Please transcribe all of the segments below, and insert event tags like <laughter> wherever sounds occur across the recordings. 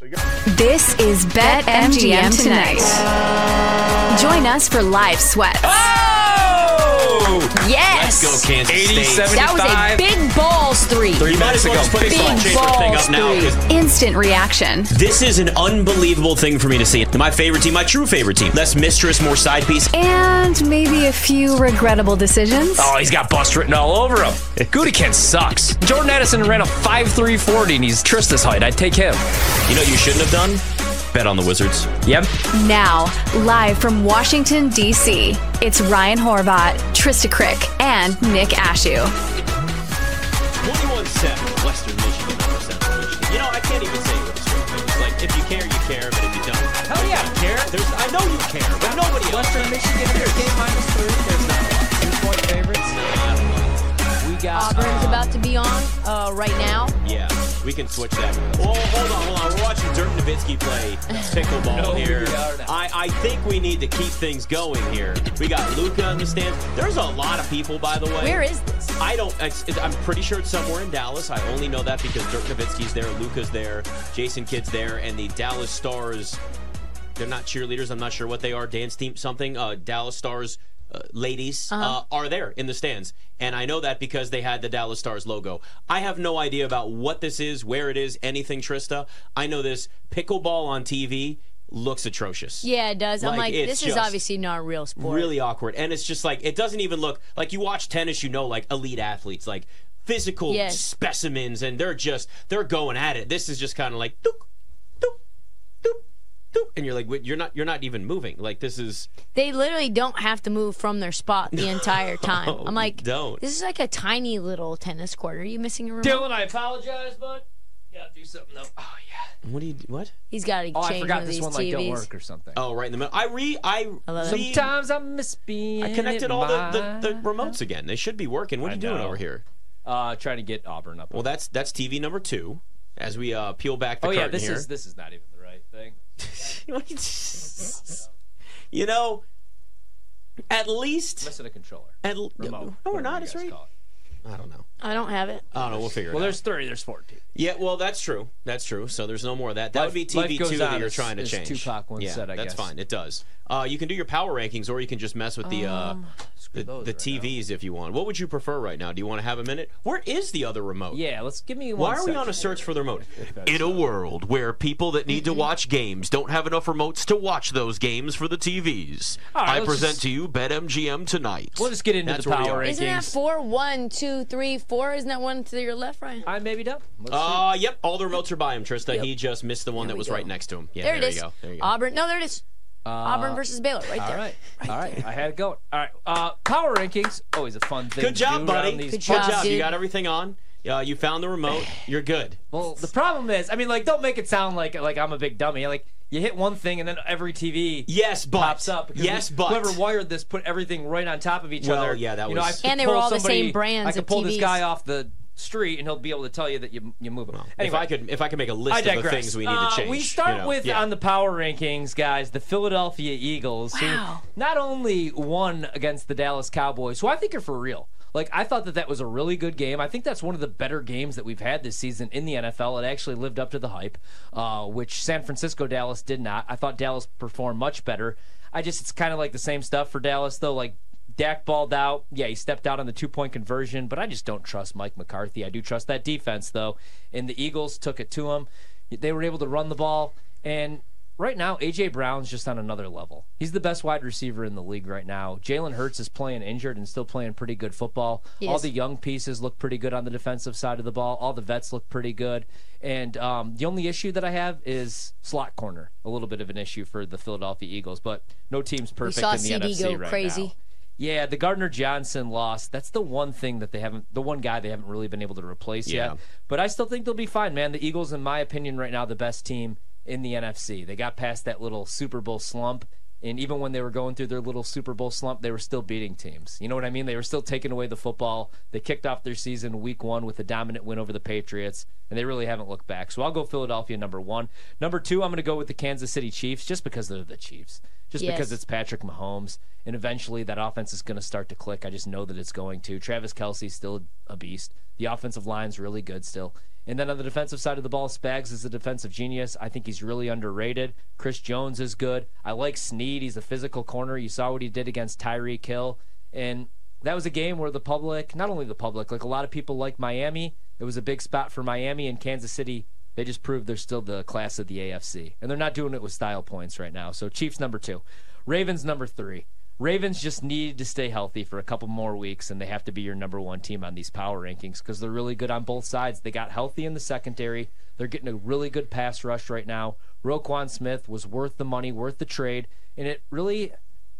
So you're This is Bet MGM tonight. Join us for live sweats. Oh! Yes. Let's go, Kansas 80, State. That was a big balls three. Three minutes ago. just put this Big on change our thing up balls now. Instant reaction. This is an unbelievable thing for me to see. My favorite team, my true favorite team. Less mistress, more side piece. And maybe a few regrettable decisions. Oh, he's got bust written all over him. Gudikin sucks. Jordan Addison ran a 5'340 and he's Trista's height. I'd take him. You know what you shouldn't have done? Bet on the Wizards. Yep. Now, live from Washington, D.C., it's Ryan Horvat, Trista Crick, and Nick Ashooh. 21-7, Western Michigan over Central Michigan. You know, I can't even say it with a straight face. Like, if you care, you care, but if you don't, Hell yeah, I care. there's, I know you care, but nobody else. Western Michigan in game minus three. There's not a lot. Two point favorites. We got Auburn's uh, about to be on uh, right now. Yeah, we can switch that. Oh, hold on, hold on. We're watching play pickleball No, here. we are not. I, I think we need to keep things going here. We got Luka in the stands. There's a lot of people, by the way. Where is this? I don't. It's, it, I'm pretty sure it's somewhere in Dallas. I only know that because Dirk Nowitzki's there, Luka's there, Jason Kidd's there, and the Dallas Stars. They're not cheerleaders. I'm not sure what they are. Dance team, something. Uh, Dallas Stars. Uh, ladies uh, are there in the stands, and I know that because they had the Dallas Stars logo. I have no idea about what this is, where it is, anything. Trista, I know this pickleball on TV looks atrocious. Yeah, it does. I'm Like, like, this is obviously not a real sport. really awkward and it's just like it doesn't even look like you watch tennis you know like elite athletes like physical Yes. specimens and they're just they're going at it this is just kind of like dook, dook, and you're like wait, you're not you're not even moving like this is They literally don't have to move from their spot the <laughs> entire time. No, I'm like, don't. this is like a tiny little tennis court. Are you missing a remote? Dylan, I apologize, bud. Yeah, do something though. Oh yeah. what do you what He's got to Oh, change I forgot of this these one like TVs. don't work or something. oh right in the middle i re i, I love it. re- Sometimes I miss being. I connected all the, the, the remotes again they should be working what are I you doing over here Uh, trying to get Auburn up. well that's that's tv number two as we uh peel back the oh yeah, curtain this here is this is not even the right thing. <laughs> you know at least Missing a controller. At, l- Remote. no, we're not. It's right. it. I don't know. I don't have it. I don't know. We'll figure Well, it out. Well, there's three. There's 14. Yeah, well, that's true. That's true. So there's no more of that. That would be Life- life TV goes two that on, you're as- trying to as change. Tupac once yeah, said, I that's guess. fine. It does. Uh, you can do your power rankings, or you can just mess with the uh, the, those the right now. TVs if you want. What would you prefer right now? Do you want to have a minute? Where is the other remote? Yeah, let's give me one. Why are we on a search for the remote? <laughs> In a world where people that need to watch games don't have enough remotes to watch those games for the TVs, All right, I present just- to you BetMGM tonight. We'll just get into That's the we power are. rankings. Isn't that four? One, two, three, four. Isn't that one to your left, Ryan? I may be done. Let's. Uh, yep. All the remotes are by him, Trista. Yep. He just missed the one that was go. right next to him. Yeah, there, there, it is. you go. There you go. Auburn. No, there it is. Auburn versus Baylor, right All there. right. All right. I had it going. All right. Uh, power rankings. Always a fun thing. Good to job, do buddy. these Good Good job, job. You got everything on. Uh, you found the remote. <sighs> You're good. Well, the problem is, I mean, like, don't make it sound like like I'm a big dummy. Like, you hit one thing and then every TV Yes, but pops up. yes, we- but whoever wired this put everything right on top of each Well, other. yeah, that you know, was- I And they were pull all the same brands I could of pull this guy off the street and he'll be able to tell you that you you move him. if I could, if I could make a list of the things we need Uh, to change. we start you know, with yeah. on the power rankings, guys. The Philadelphia Eagles, Wow. who not only won against the Dallas Cowboys, who I think are for real. Like I thought that that was a really good game. I think that's one of the better games that we've had this season in the NFL. It actually lived up to the hype, uh, which San Francisco Dallas did not. I thought Dallas performed much better. I just it's kind of like the same stuff for Dallas though. Like Dak balled out. Yeah, he stepped out on the two point conversion, but I just don't trust Mike McCarthy. I do trust that defense, though. And the Eagles took it to him. They were able to run the ball. And right now, A.J. Brown's just on another level. He's the best wide receiver in the league right now. Jalen Hurts is playing injured and still playing pretty good football. All the young pieces look pretty good on the defensive side of the ball. All the vets look pretty good. And um, the only issue that I have is slot corner. A little bit of an issue for the Philadelphia Eagles, but no team's We perfect saw in the CD NFC go right crazy. now. Yeah, the Gardner Johnson loss. That's the one thing that they haven't, the one guy they haven't really been able to replace Yeah. yet. But I still think they'll be fine, man. The Eagles, in my opinion, right now, the best team in the NFC. They got past that little Super Bowl slump. And even when they were going through their little Super Bowl slump, they were still beating teams. You know what I mean? They were still taking away the football. They kicked off their season week one with a dominant win over the Patriots, and they really haven't looked back. So I'll go Philadelphia number one. Number two, I'm going to go with the Kansas City Chiefs just because they're the Chiefs. Just Yes. because it's Patrick Mahomes. And eventually that offense is going to start to click. I just know that it's going to. Travis Kelce's still a beast. The offensive line's really good still. And then on the defensive side of the ball, Spags is a defensive genius. I think he's really underrated. Chris Jones is good. I like Sneed. He's a physical corner. You saw what he did against Tyreek Hill. And that was a game where the public, not only the public, like a lot of people like Miami. It was a big spot for Miami and Kansas City. They just proved they're still the class of the AFC. And they're not doing it with style points right now. So Chiefs number two. Ravens number three. Ravens just need to stay healthy for a couple more weeks, and they have to be your number one team on these power rankings because they're really good on both sides. They got healthy in the secondary. They're getting a really good pass rush right now. Roquan Smith was worth the money, worth the trade, and it really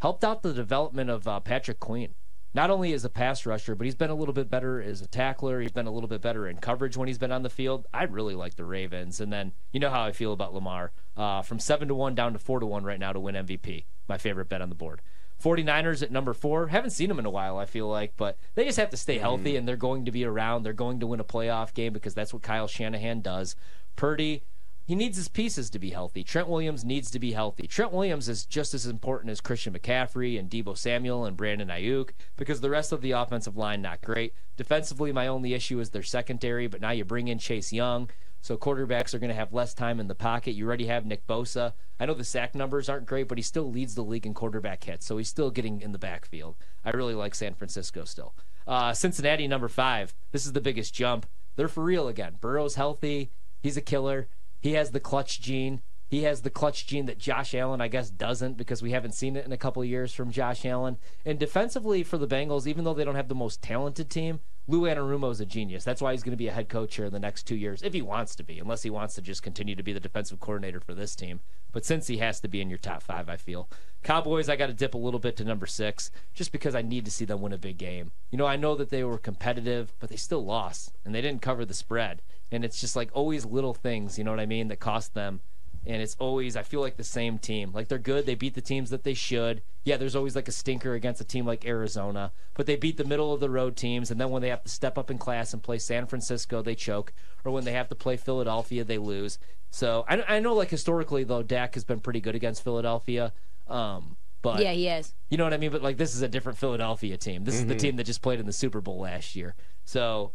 helped out the development of uh, Patrick Queen. Not only as a pass rusher, but he's been a little bit better as a tackler. He's been a little bit better in coverage when he's been on the field. I really like the Ravens, and then you know how I feel about Lamar. Uh, from seven to one down to four to one right now to win MVP. My favorite bet on the board. 49ers at number four. Haven't seen them in a while, I feel like, but they just have to stay healthy mm. and they're going to be around. They're going to win a playoff game because that's what Kyle Shanahan does. Purdy, he needs his pieces to be healthy. Trent Williams needs to be healthy. Trent Williams is just as important as Christian McCaffrey and Deebo Samuel and Brandon Aiyuk because the rest of the offensive line not great. Defensively, my only issue is their secondary, but now you bring in Chase Young. So quarterbacks are going to have less time in the pocket. You already have Nick Bosa. I know the sack numbers aren't great, but he still leads the league in quarterback hits, so he's still getting in the backfield. I really like San Francisco still. Uh, Cincinnati number five. This is the biggest jump. They're for real again. Burrow's healthy. He's a killer. He has the clutch gene. He has the clutch gene that Josh Allen, I guess, doesn't because we haven't seen it in a couple years from Josh Allen. And defensively for the Bengals, even though they don't have the most talented team, Lou Anarumo is a genius. That's why he's going to be a head coach here in the next two years, if he wants to be, unless he wants to just continue to be the defensive coordinator for this team. But since he has to be in your top five, I feel. Cowboys, I got to dip a little bit to number six, just because I need to see them win a big game. You know, I know that they were competitive, but they still lost, and they didn't cover the spread. And it's just like always little things, you know what I mean, that cost them and it's always I feel like the same team. Like they're good, they beat the teams that they should. Yeah, there's always like a stinker against a team like Arizona, but they beat the middle of the road teams and then when they have to step up in class and play San Francisco, they choke, or when they have to play Philadelphia, they lose. So I, I know like historically though Dak has been pretty good against Philadelphia. Um, but yeah, he is. You know what I mean? But like this is a different Philadelphia team. This mm-hmm. is the mm-hmm. team that just played in the Super Bowl last year. So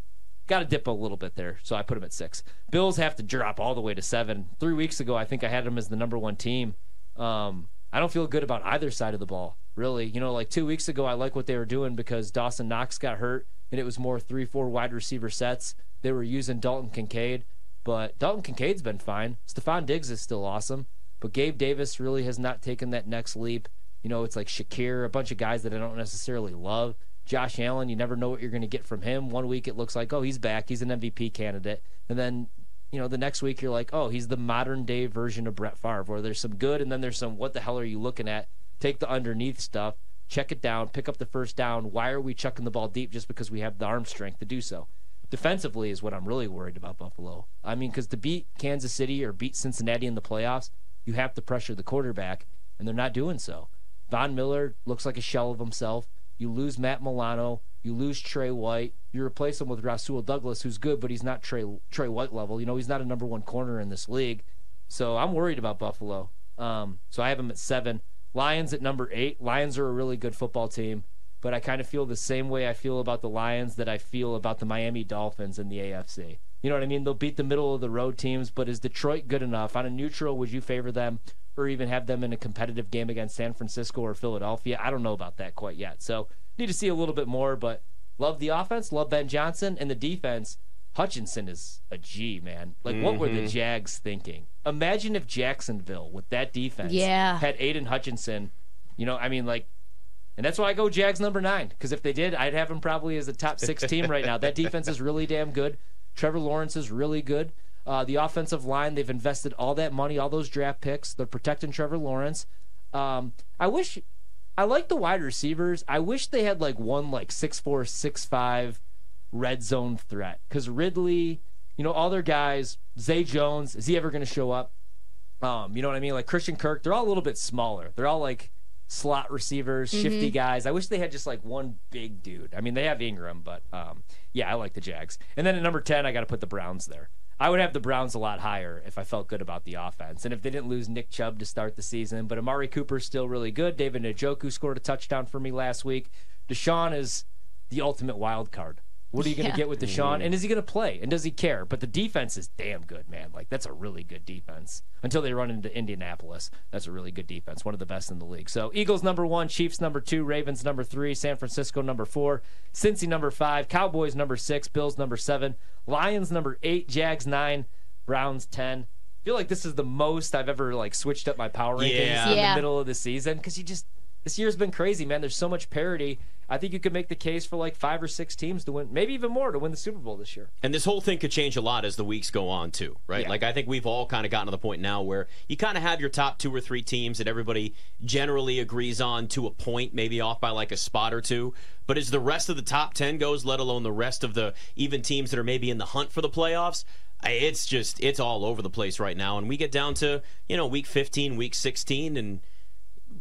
got to dip a little bit there, so I put them at six. Bills have to drop all the way to seven. Three weeks ago, I think I had them as the number one team. Um, I don't feel good about either side of the ball, really. You know, like two weeks ago, I like what they were doing because Dawson Knox got hurt, and it was more three, four wide receiver sets. They were using Dalton Kincaid, but Dalton Kincaid's been fine. Stefon Diggs is still awesome, but Gabe Davis really has not taken that next leap. You know, it's like Shakir, a bunch of guys that I don't necessarily love. Josh Allen, you never know what you're going to get from him. One week it looks like, oh, he's back, he's an MVP candidate, and then you know the next week you're like, oh, he's the modern day version of Brett Favre, where there's some good and then there's some what the hell are you looking at? Take the underneath stuff, check it down, pick up the first down. Why are we chucking the ball deep just because we have the arm strength to do so? Defensively is what I'm really worried about Buffalo. I mean, because to beat Kansas City or beat Cincinnati in the playoffs, you have to pressure the quarterback, and they're not doing so. Von Miller looks like a shell of himself. You lose Matt Milano. You lose Trey White. You replace him with Rasul Douglas, who's good, but he's not Trey Trey White level. You know, he's not a number one corner in this league. So I'm worried about Buffalo. Um, so I have them at seven. Lions at number eight. Lions are a really good football team, but I kind of feel the same way I feel about the Lions that I feel about the Miami Dolphins in the AFC. You know what I mean? They'll beat the middle of the road teams, but is Detroit good enough? On a neutral, would you favor them? or even have them in a competitive game against San Francisco or Philadelphia. I don't know about that quite yet. So need to see a little bit more, but love the offense, love Ben Johnson, and the defense. Hutchinson is a G, man. Like, mm-hmm. what were the mm-hmm. Jags thinking? Imagine if Jacksonville, with that defense, yeah. had Aidan Hutchinson. You know, I mean, like, and that's why I go Jags number nine. Because if they did, I'd have them probably as a top six team right now. That defense is really damn good. Trevor Lawrence is really good. Uh, the offensive line, they've invested all that money, all those draft picks. They're protecting Trevor Lawrence. Um, I wish, I like the wide receivers. I wish they had like one like six four, six five red zone threat. Because Ridley, you know, all their guys, Zay Jones, is he ever going to show up? Um, you know what I mean? Like Christian Kirk, they're all a little bit smaller. They're all like slot receivers, mm-hmm. shifty guys. I wish they had just like one big dude. I mean, they have Ingram, but um, yeah, I like the Jags. And then at number 10, I got to put the Browns there. I would have the Browns a lot higher if I felt good about the offense. And if they didn't lose Nick Chubb to start the season, but Amari Cooper's still really good. David Njoku scored a touchdown for me last week. Deshaun is the ultimate wild card. What are you going to Yeah. get with Deshaun? Mm. And is he going to play? And does he care? But the defense is damn good, man. Like that's a really good defense. Until they run into Indianapolis, that's a really good defense, one of the best in the league. So Eagles number one, Chiefs number two, Ravens number three, San Francisco number four, Cincy number five, Cowboys number six, Bills number seven, Lions number eight, Jags nine, Browns ten. I feel like this is the most I've ever like switched up my power rankings Yeah. in Yeah. the middle of the season because you just this year's been crazy, man. There's so much parity. I think you could make the case for like five or six teams to win, maybe even more to win the Super Bowl this year. And this whole thing could change a lot as the weeks go on, too, right? Yeah. Like, I think we've all kind of gotten to the point now where you kind of have your top two or three teams that everybody generally agrees on to a point, maybe off by like a spot or two. But as the rest of the top 10 goes, let alone the rest of the even teams that are maybe in the hunt for the playoffs, it's just, it's all over the place right now. And we get down to, you know, week 15, week 16, and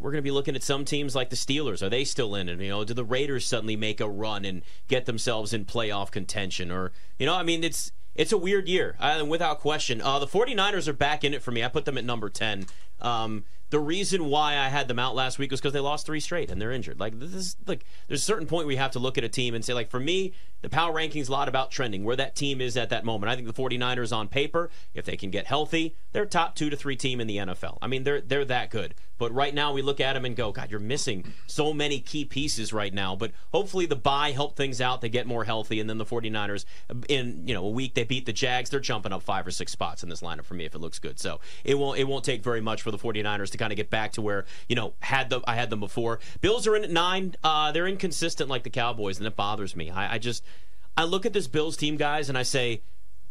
we're going to be looking at some teams like the Steelers. Are they still in it? You know, do the Raiders suddenly make a run and get themselves in playoff contention? Or, you know, I mean, it's it's a weird year, uh, without question. Uh, the 49ers are back in it for me. I put them at number 10. Um, the reason why I had them out last week was because they lost three straight and they're injured. Like this is like there's a certain point we have to look at a team and say like for me, the power rankings a lot about trending, where that team is at that moment. I think the 49ers on paper, if they can get healthy, they're top 2 to 3 team in the NFL. I mean, they're they're that good. But right now we look at them and go, God, you're missing so many key pieces right now. But hopefully the buy help things out. They get more healthy and then the 49ers in, you know, a week they beat the Jags, they're jumping up 5 or 6 spots in this lineup for me if it looks good. So, it won't it won't take very much for the 49ers to kind of get back to where, you know, had the I had them before. Bills are in at 9. Uh, they're inconsistent like the Cowboys and it bothers me. I, I just I look at this Bills team guys and I say,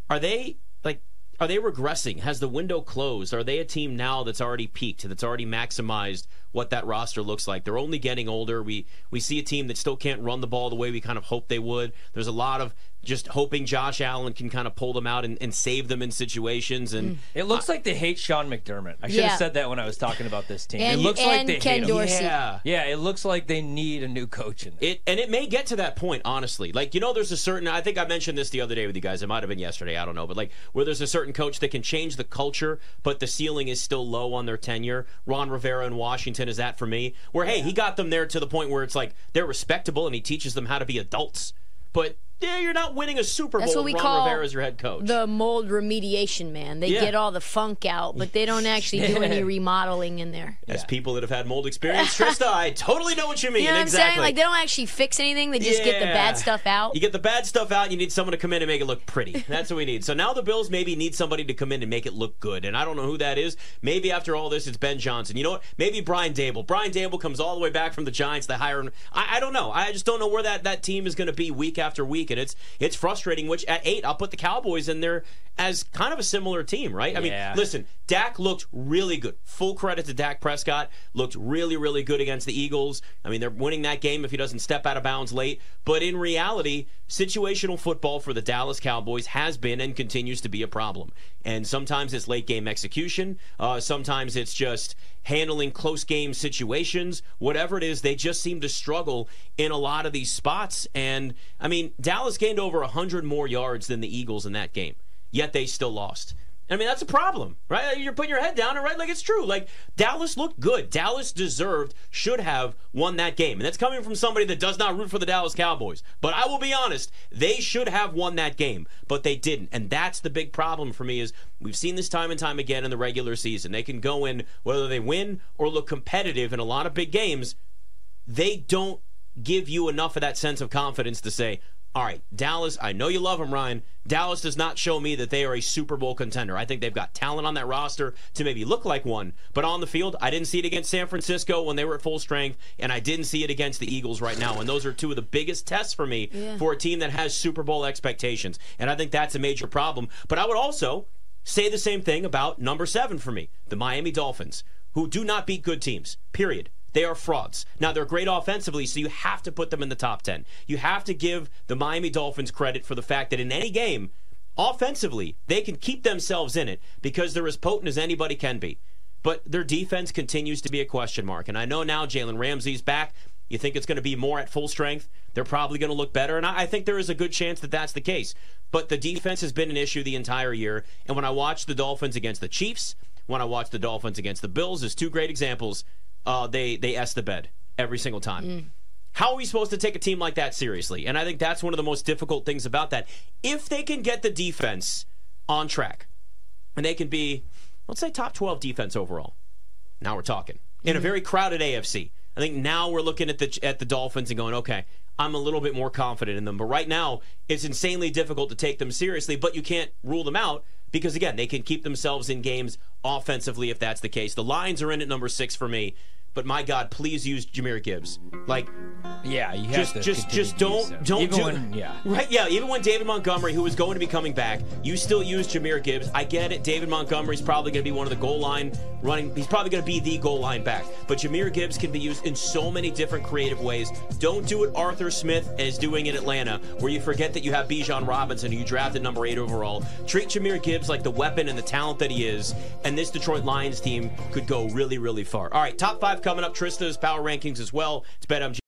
are they like are they regressing? Has the window closed? Are they a team now that's already peaked, that's already maximized what that roster looks like? They're only getting older. We we see a team that still can't run the ball the way we kind of hope they would. There's a lot of just hoping Josh Allen can kind of pull them out and, and save them in situations. And mm. It looks like they hate Sean McDermott. I should have said that when I was talking about this team. And- it looks like and they Ken hate him. Dorsey. yeah. Yeah, it looks like they need a new coach in there. It and it may get to that point, honestly. Like you know, there's a certain. I think I mentioned this the other day with you guys. It might have been yesterday. I don't know, but like where there's a certain coach that can change the culture, but the ceiling is still low on their tenure. Ron Rivera in Washington is that for me. Where hey, he got them there to the point where it's like they're respectable and he teaches them how to be adults. But yeah, you're not winning a Super Bowl That's what with we Ron call Rivera as your head coach. The mold remediation, man. They Yeah. get all the funk out, but they don't actually do any <laughs> remodeling in there. as people that have had mold experience, <laughs> Trista, I totally know what you mean. You know what exactly. I'm saying? Like they don't actually fix anything. They just get the bad stuff out. You get the bad stuff out, and you need someone to come in and make it look pretty. <laughs> That's what we need. So now the Bills maybe need somebody to come in and make it look good. And I don't know who that is. Maybe after all this, it's Ben Johnson. You know what? Maybe Brian Daboll. Brian Daboll comes all the way back from the Giants. They hire him. I, I don't know. I just don't know where that, that team is going to be week after week. And it's it's frustrating, which at eight, I'll put the Cowboys in there as kind of a similar team, right? I Yeah. mean, listen, Dak looked really good. Full credit to Dak Prescott. Looked really, really good against the Eagles. I mean, they're winning that game if he doesn't step out of bounds late. But in reality, situational football for the Dallas Cowboys has been and continues to be a problem. And sometimes it's late game execution. Uh, sometimes it's just handling close game situations. Whatever it is, they just seem to struggle in a lot of these spots. And I mean, Dallas gained over 100 more yards than the Eagles in that game, yet they still lost. I mean, that's a problem, right? You're putting your head down, and right, like it's true. Like Dallas looked good. Dallas deserved, should have won that game, and that's coming from somebody that does not root for the Dallas Cowboys. But I will be honest, they should have won that game, but they didn't, and that's the big problem for me. Is we've seen this time and time again in the regular season. They can go in whether they win or look competitive in a lot of big games. They don't give you enough of that sense of confidence to say, all right, Dallas, I know you love them, Ryan. Dallas does not show me that they are a Super Bowl contender. I think they've got talent on that roster to maybe look like one, but on the field, I didn't see it against San Francisco when they were at full strength, and I didn't see it against the Eagles right now. And those are two of the biggest tests for me for a team that has Super Bowl expectations. And I think that's a major problem. But I would also say the same thing about number seven for me, the Miami Dolphins, who do not beat good teams, period. They are frauds. Now, they're great offensively, so you have to put them in the top 10. You have to give the Miami Dolphins credit for the fact that in any game, offensively, they can keep themselves in it because they're as potent as anybody can be. But their defense continues to be a question mark. And I know now Jalen Ramsey's back. You think it's going to be more at full strength? They're probably going to look better. And I think there is a good chance that that's the case. But the defense has been an issue the entire year. And when I watch the Dolphins against the Chiefs, when I watch the Dolphins against the Bills, as two great examples, uh, they, they S the bed every single time. How are we supposed to take a team like that seriously? And I think that's one of the most difficult things about that. If they can get the defense on track, and they can be, let's say, top 12 defense overall. Now we're talking. In a very crowded AFC. I think now we're looking at the at the Dolphins and going, okay, I'm a little bit more confident in them. But right now, it's insanely difficult to take them seriously, but you can't rule them out because again, they can keep themselves in games offensively if that's the case. The Lions are in at number 6 for me. But my God, please use Jahmyr Gibbs. Like, Yeah, you have just to just just don't him. don't Even do when, yeah. right yeah even when David Montgomery who was going to be coming back you still use Jahmyr Gibbs. I get it. David Montgomery's probably going to be one of the goal line running he's probably going to be the goal line back. But Jahmyr Gibbs can be used in so many different creative ways. Don't do what Arthur Smith is doing in Atlanta where you forget that you have Bijan Robinson who you drafted number 8 overall. Treat Jahmyr Gibbs like the weapon and the talent that he is and this Detroit Lions team could go really really far. All right top 5 coming up Trista's power rankings as well. It's BetMGM